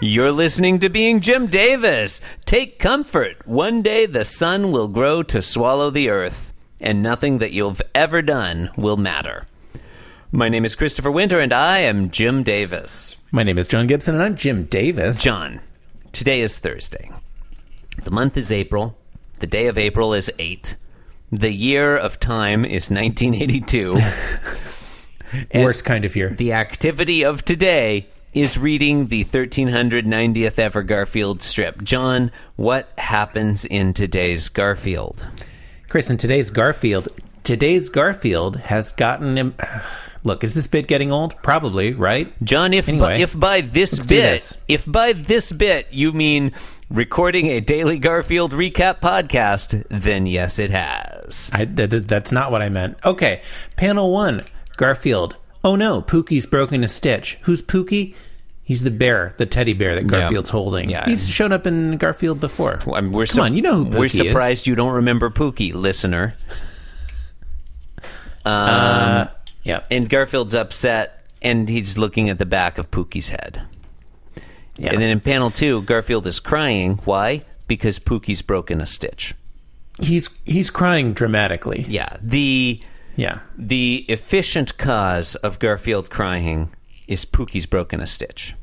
You're listening to Being Jim Davis. Take comfort. One day the sun will grow to swallow the earth, and nothing that you've ever done will matter. My name is Christopher Winter, and I am Jim Davis. My name is John Gibson, and I'm Jim Davis. John, today is Thursday. The month is April. The day of April is 8. The year of time is 1982. Worst kind of year. The activity of today is reading the 1390th ever Garfield strip. John, what happens in today's Garfield? Chris, in today's Garfield, today's Garfield has gotten him. Look, is this bit getting old? Probably, right? John, if Anyway, by, if by this bit, this. if by this bit you mean recording a daily Garfield recap podcast, then yes, it has. I, that, that's not what I meant. Okay, panel one Garfield. Oh no, Pookie's broken a stitch. Who's Pookie? He's the bear, the teddy bear that Garfield's holding. Yeah. He's shown up in Garfield before. I mean, we're Come on, you know who we're Pookie is. surprised you don't remember Pookie, listener. Uh, um, yeah. And Garfield's upset, and he's looking at the back of Pookie's head. yeah. And then in panel two, Garfield is crying. Why? Because Pookie's broken a stitch. he's he's crying dramatically. Yeah. The Yeah. the efficient cause of Garfield crying is Pookie's broken a stitch.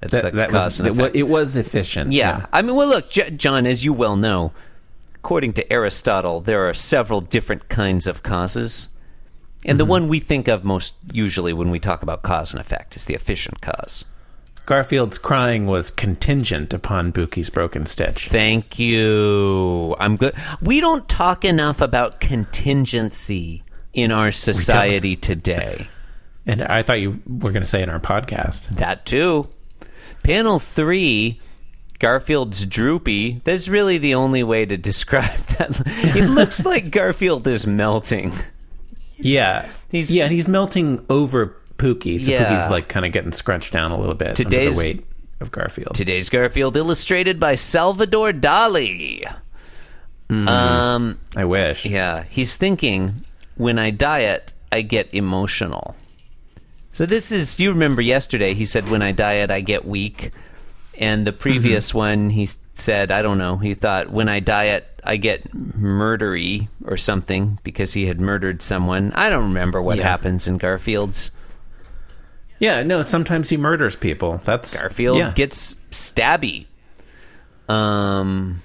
That's That, the that cause was and it, effect. it was efficient. Yeah. I mean, well, look, J- John, as you well know, according to Aristotle, there are several different kinds of causes. And Mm-hmm. the one we think of most usually when we talk about cause and effect is the efficient cause. Garfield's crying was contingent upon Pookie's broken stitch. Thank you. I'm good. We don't talk enough about contingency in our society today. And I thought you were going to say in our podcast. That too. Panel three, Garfield's droopy. That's really the only way to describe that. It looks like Garfield is melting. Yeah, He's- yeah, and he's melting over Pookie. So Yeah. Pookie's like kind of getting scrunched down a little bit under Today's- the weight of Garfield. Today's Garfield illustrated by Salvador Dali. Um, I wish. yeah, he's thinking when I diet, I get emotional. So this is you remember yesterday he said when I diet I get weak. And the previous one he said I don't know, he thought when I diet I get murdery or something because he had murdered someone. I don't remember what Yeah. happens in Garfield's. Yeah, no. Sometimes he murders people. That's Garfield Yeah. gets stabby. Um,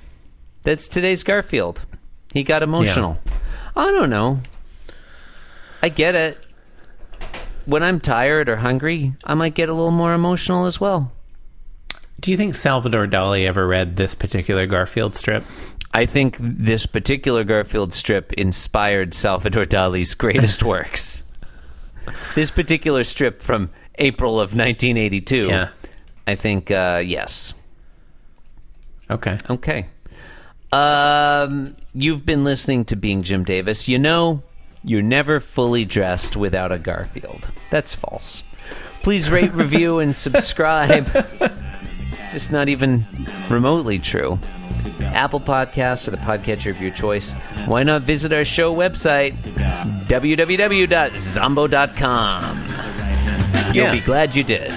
that's today's Garfield. He got emotional. I don't know. I get it. When I'm tired or hungry, I might get a little more emotional as well. Do you think Salvador Dali ever read this particular Garfield strip? I think this particular Garfield strip inspired Salvador Dali's greatest works. This particular strip from April of 1982. Yeah. I think, uh, yes. Okay. Okay. Um, you've been listening to Being Jim Davis. You know, you're never fully dressed without a Garfield. That's false. Please rate, review, and subscribe. It's just not even remotely true. Apple Podcasts or the podcatcher of your choice. Why not visit our show website, www.zombo.com? You'll Yeah. be glad you did.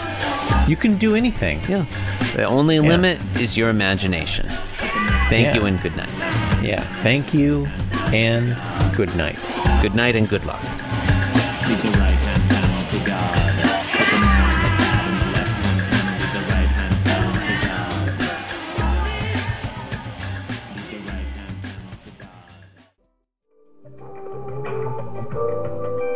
You can do anything. Yeah. The only limit is your imagination. Thank Yeah. you and good night. Yeah. Thank you and good night. Good night and good luck. Keep the right hand